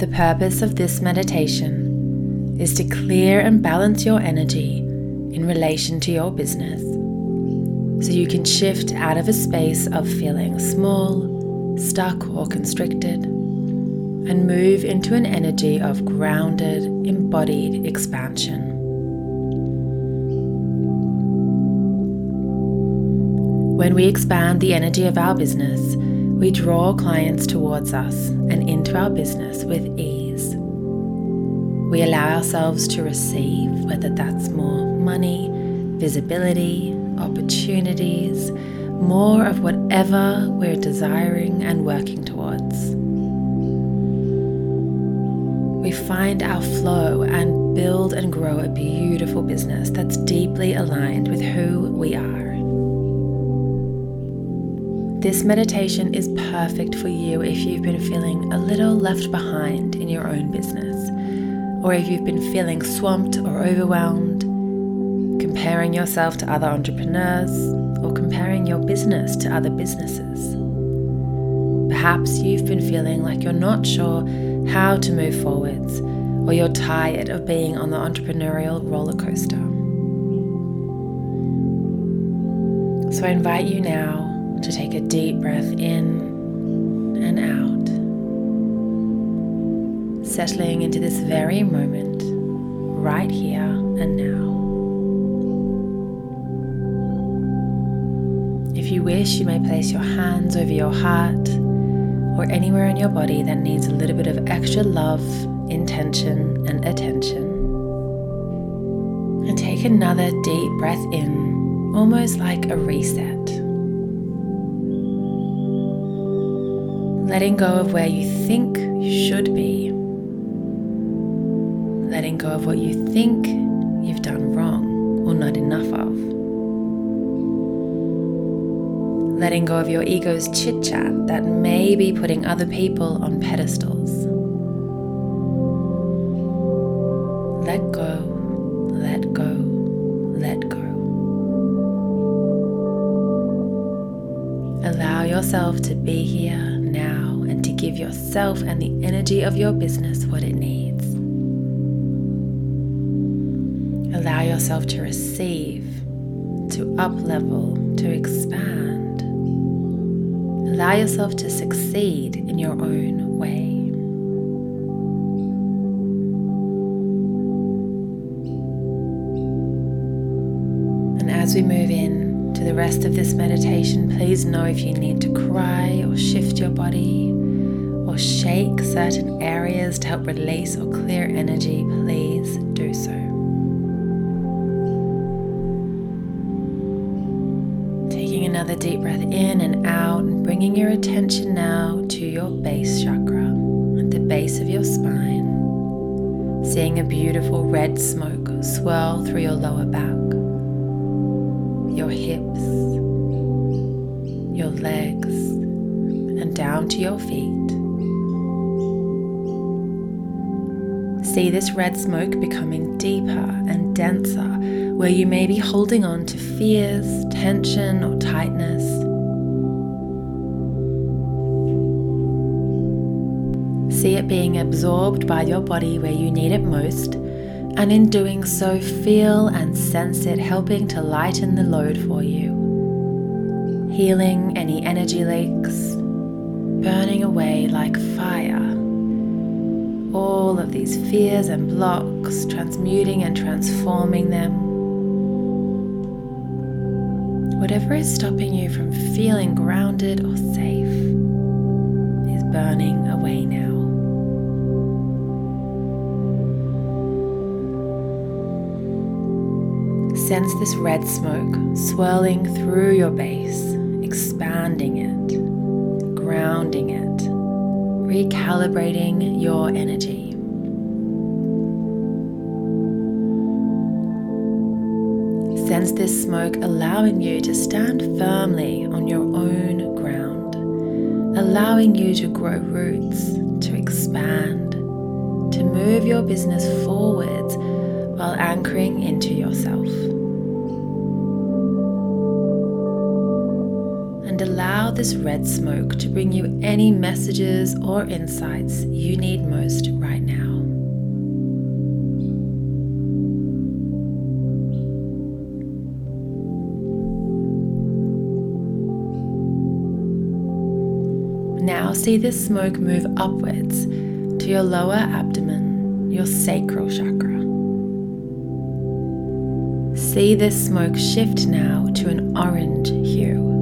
The purpose of this meditation is to clear and balance your energy in relation to your business so you can shift out of a space of feeling small, stuck, or constricted and move into an energy of grounded, embodied expansion. When we expand the energy of our business, we draw clients towards us and into our business with ease. We allow ourselves to receive, whether that's more money, visibility, opportunities, more of whatever we're desiring and working towards. We find our flow and build and grow a beautiful business that's deeply aligned with who we are. This meditation is perfect for you if you've been feeling a little left behind in your own business, or if you've been feeling swamped or overwhelmed, comparing yourself to other entrepreneurs, or comparing your business to other businesses. Perhaps you've been feeling like you're not sure how to move forwards, or you're tired of being on the entrepreneurial roller coaster. So I invite you now to take a deep breath in and out, settling into this very moment, right here and now. If you wish, you may place your hands over your heart or anywhere in your body that needs a little bit of extra love, intention, and attention. And take another deep breath in, almost like a reset. Letting go of where you think you should be, letting go of what you think you've done wrong or not enough of, letting go of your ego's chit chat that may be putting other people on pedestals. Let go, let go, let go. Allow yourself to be here yourself and the energy of your business what it needs. Allow yourself to receive, to up level, to expand. Allow yourself to succeed in your own way. And as we move in to the rest of this meditation, please know if you need to cry or shift your body or shake certain areas to help release or clear energy, please do so. Taking another deep breath in and out, and bringing your attention now to your base chakra at the base of your spine. Seeing a beautiful red smoke swirl through your lower back your hips, your legs, and down to your feet. See this red smoke becoming deeper and denser where you may be holding on to fears, tension, or tightness. See it being absorbed by your body where you need it most and in doing so, feel and sense it helping to lighten the load for you, healing any energy leaks, burning away like fire. All of these fears and blocks, transmuting and transforming them. Whatever is stopping you from feeling grounded or safe is burning away now. sense this red smoke swirling through your base, expanding it, grounding it, recalibrating your energy. Sense this smoke allowing you to stand firmly on your own ground, allowing you to grow roots, to expand, to move your business forwards while anchoring into yourself. Allow this red smoke to bring you any messages or insights you need most right now. Now see this smoke move upwards to your lower abdomen, your sacral chakra. See this smoke shift now to an orange hue.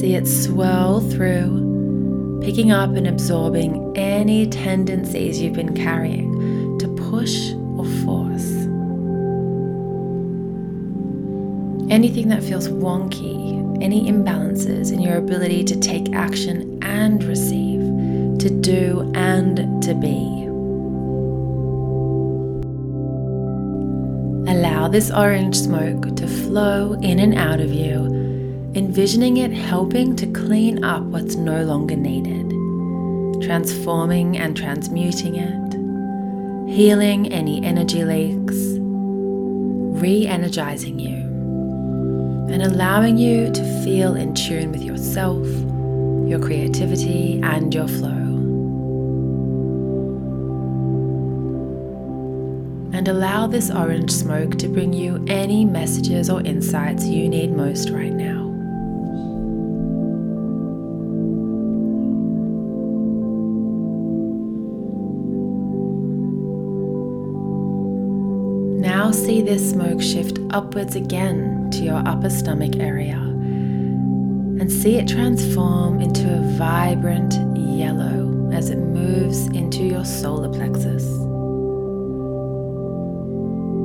See it swirl through, picking up and absorbing any tendencies you've been carrying to push or force. Anything that feels wonky, any imbalances in your ability to take action and receive, to do and to be. Allow this orange smoke to flow in and out of you, envisioning it helping to clean up what's no longer needed, transforming and transmuting it, healing any energy leaks, re energizing you, and allowing you to feel in tune with yourself, your creativity, and your flow. and allow this orange smoke to bring you any messages or insights you need most right now. Now see this smoke shift upwards again to your upper stomach area and see it transform into a vibrant yellow as it moves into your solar plexus.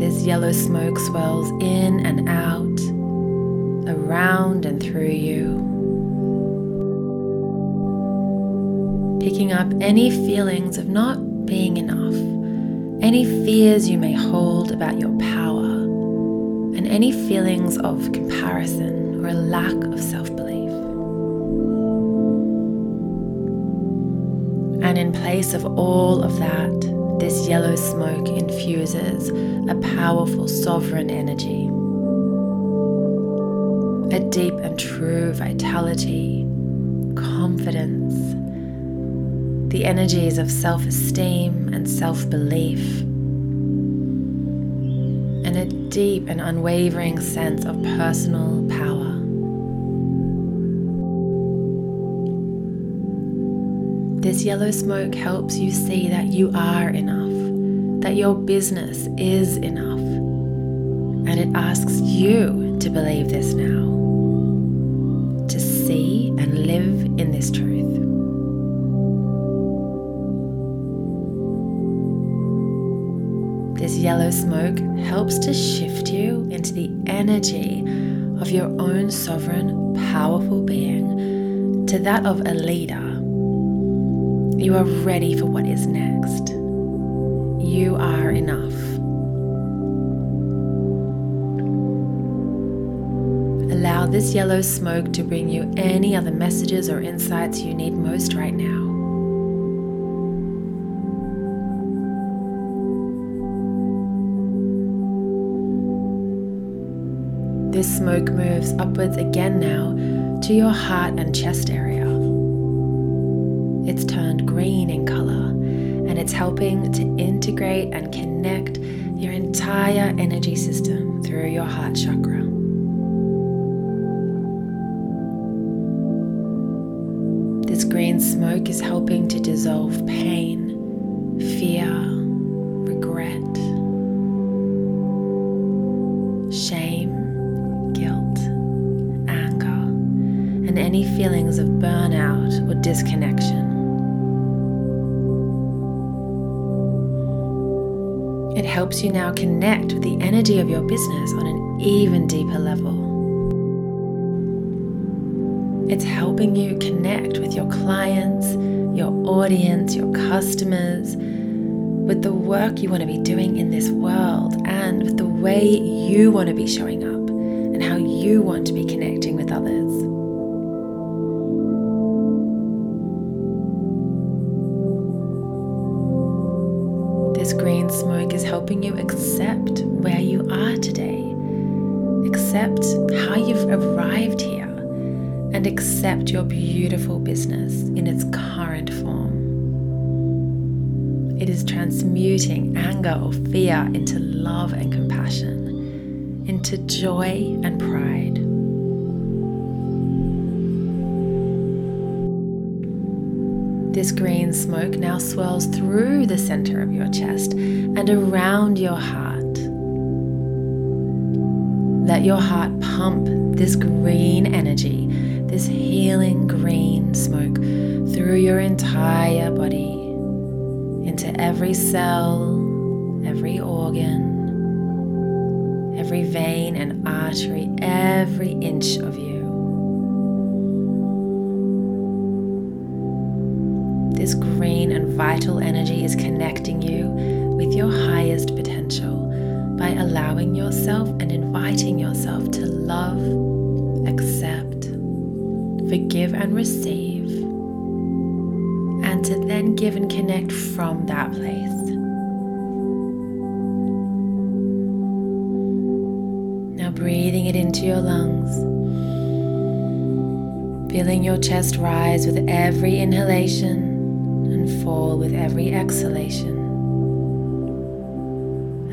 This yellow smoke swells in and out, around and through you, picking up any feelings of not being enough, any fears you may hold about your power, and any feelings of comparison or a lack of self belief. And in place of all of that, this yellow smoke infuses a powerful sovereign energy, a deep and true vitality, confidence, the energies of self esteem and self belief, and a deep and unwavering sense of personal power. This yellow smoke helps you see that you are enough, that your business is enough. And it asks you to believe this now, to see and live in this truth. Yellow smoke helps to shift you into the energy of your own sovereign, powerful being to that of a leader you are ready for what is next. You are enough. Allow this yellow smoke to bring you any other messages or insights you need most right now. This smoke moves upwards again now to your heart and chest area. It's turned green in color and it's helping to integrate and connect your entire energy system through your heart chakra. This green smoke is helping to dissolve pain, fear, feelings of burnout or disconnection. It helps you now connect with the energy of your business on an even deeper level. It's helping you connect with your clients, your audience, your customers, with the work you want to be doing in this world, and with the way you want to be showing up and how you want to be connecting with others. Helping you accept where you are today. Accept how you've arrived here. and accept your beautiful business in its current form. It is transmuting anger or fear into love and compassion, into joy and pride. This green smoke now swirls through the center of your chest and around your heart. Let your heart pump this green energy, this healing green smoke through your entire body, into every cell, every organ, every vein and artery, every inch of you. Vital energy is connecting you with your highest potential by allowing yourself and inviting yourself to love, accept, forgive, and receive, and to then give and connect from that place. Now, breathing it into your lungs, feeling your chest rise with every inhalation fall with every exhalation.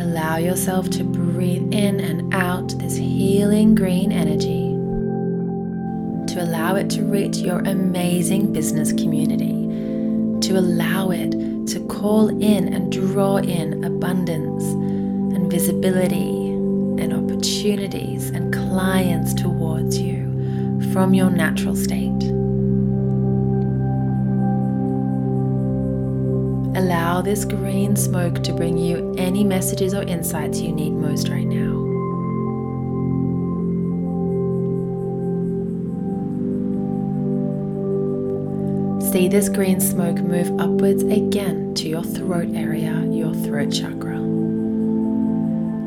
Allow yourself to breathe in and out this healing green energy to allow it to reach your amazing business community, to allow it to call in and draw in abundance and visibility and opportunities and clients towards you from your natural state. Allow this green smoke to bring you any messages or insights you need most right now. See this green smoke move upwards again to your throat area, your throat chakra.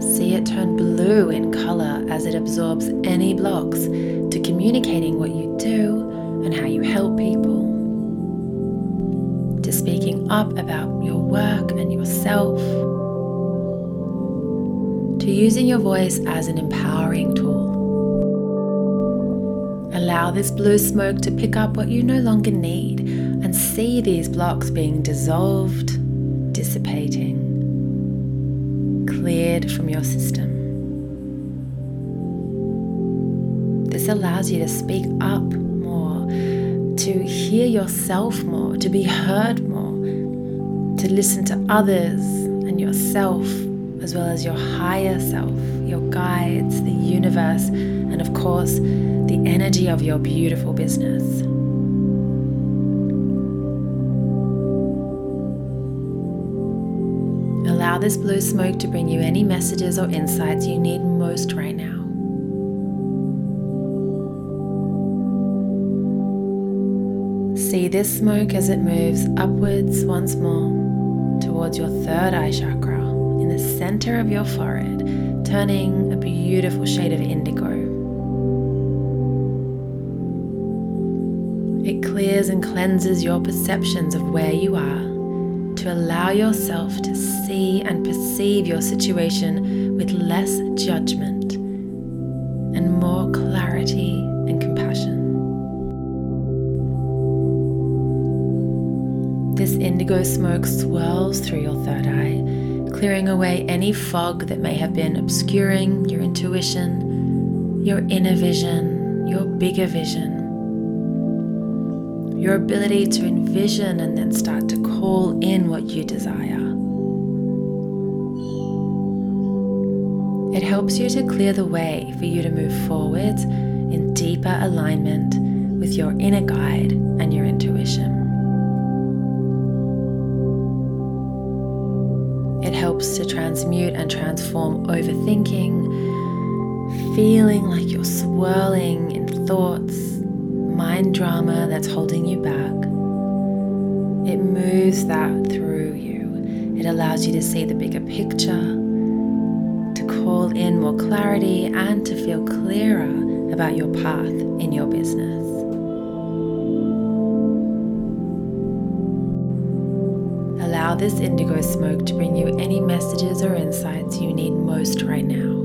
See it turn blue in color as it absorbs any blocks to communicating what you do and how you help people to speaking up about your work and yourself, to using your voice as an empowering tool. Allow this blue smoke to pick up what you no longer need and see these blocks being dissolved, dissipating, cleared from your system. This allows you to speak up to hear yourself more, to be heard more, to listen to others and yourself, as well as your higher self, your guides, the universe, and of course, the energy of your beautiful business. Allow this blue smoke to bring you any messages or insights you need most right now. See this smoke as it moves upwards once more towards your third eye chakra in the center of your forehead, turning a beautiful shade of indigo. It clears and cleanses your perceptions of where you are to allow yourself to see and perceive your situation with less judgment and more clarity indigo smoke swirls through your third eye, clearing away any fog that may have been obscuring your intuition, your inner vision, your bigger vision, your ability to envision and then start to call in what you desire. It helps you to clear the way for you to move forward in deeper alignment with your inner guide transmute and transform overthinking, feeling like you're swirling in thoughts, mind drama that's holding you back. It moves that through you. It allows you to see the bigger picture, to call in more clarity, and to feel clearer about your path in your business. this indigo smoke to bring you any messages or insights you need most right now.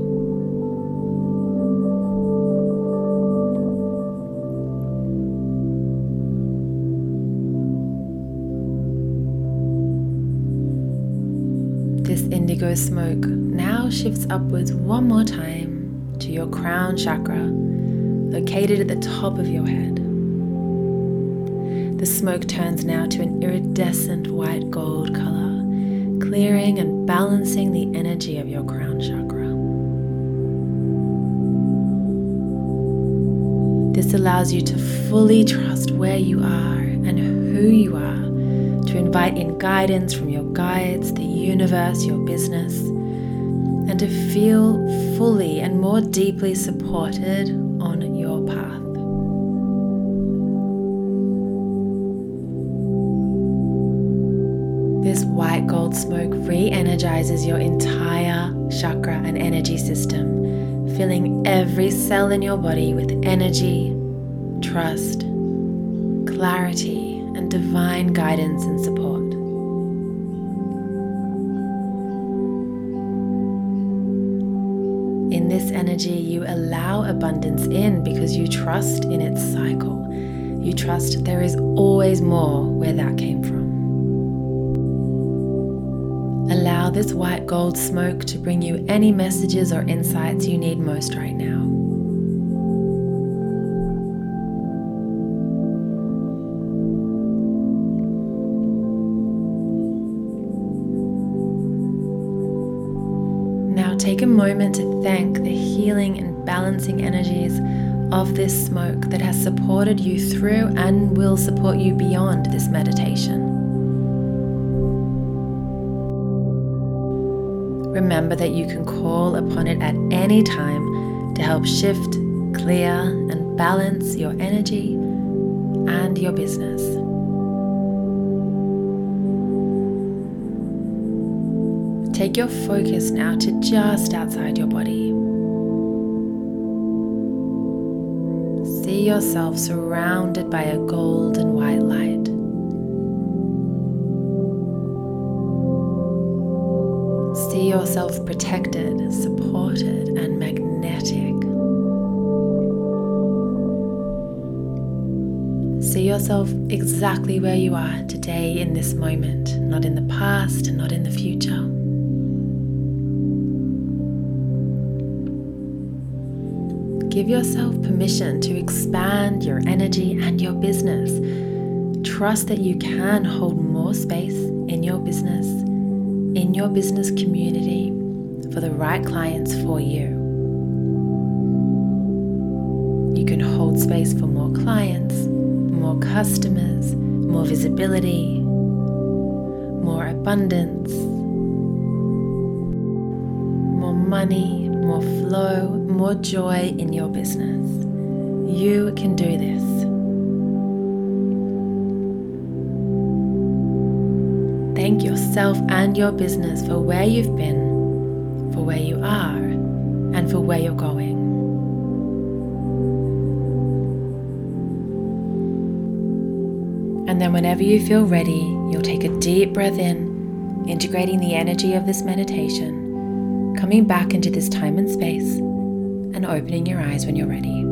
This indigo smoke now shifts upwards one more time to your crown chakra, located at the top of your head. The smoke turns now to an iridescent white gold color, clearing and balancing the energy of your crown chakra. This allows you to fully trust where you are and who you are to invite in guidance from your guides, the universe, your business, and to feel fully and more deeply supported on This white gold smoke re energizes your entire chakra and energy system, filling every cell in your body with energy, trust, clarity, and divine guidance and support. In this energy, you allow abundance in because you trust in its cycle. You trust there is always more where that came from. This white gold smoke to bring you any messages or insights you need most right now. Now take a moment to thank the healing and balancing energies of this smoke that has supported you through and will support you beyond this meditation. Remember that you can call upon it at any time to help shift, clear, and balance your energy and your business. Take your focus now to just outside your body. See yourself surrounded by a gold and white light. See yourself protected, supported, and magnetic. See yourself exactly where you are today in this moment, not in the past and not in the future. Give yourself permission to expand your energy and your business. Trust that you can hold more space in your business, in your business community, for the right clients for you. You can hold space for more clients, more customers, more visibility, more abundance, more money, more flow, more joy in your business. You can do this. Yourself and your business for where you've been, for where you are, and for where you're going. And then, whenever you feel ready, you'll take a deep breath in, integrating the energy of this meditation coming back into this time and space and opening your eyes when you're ready.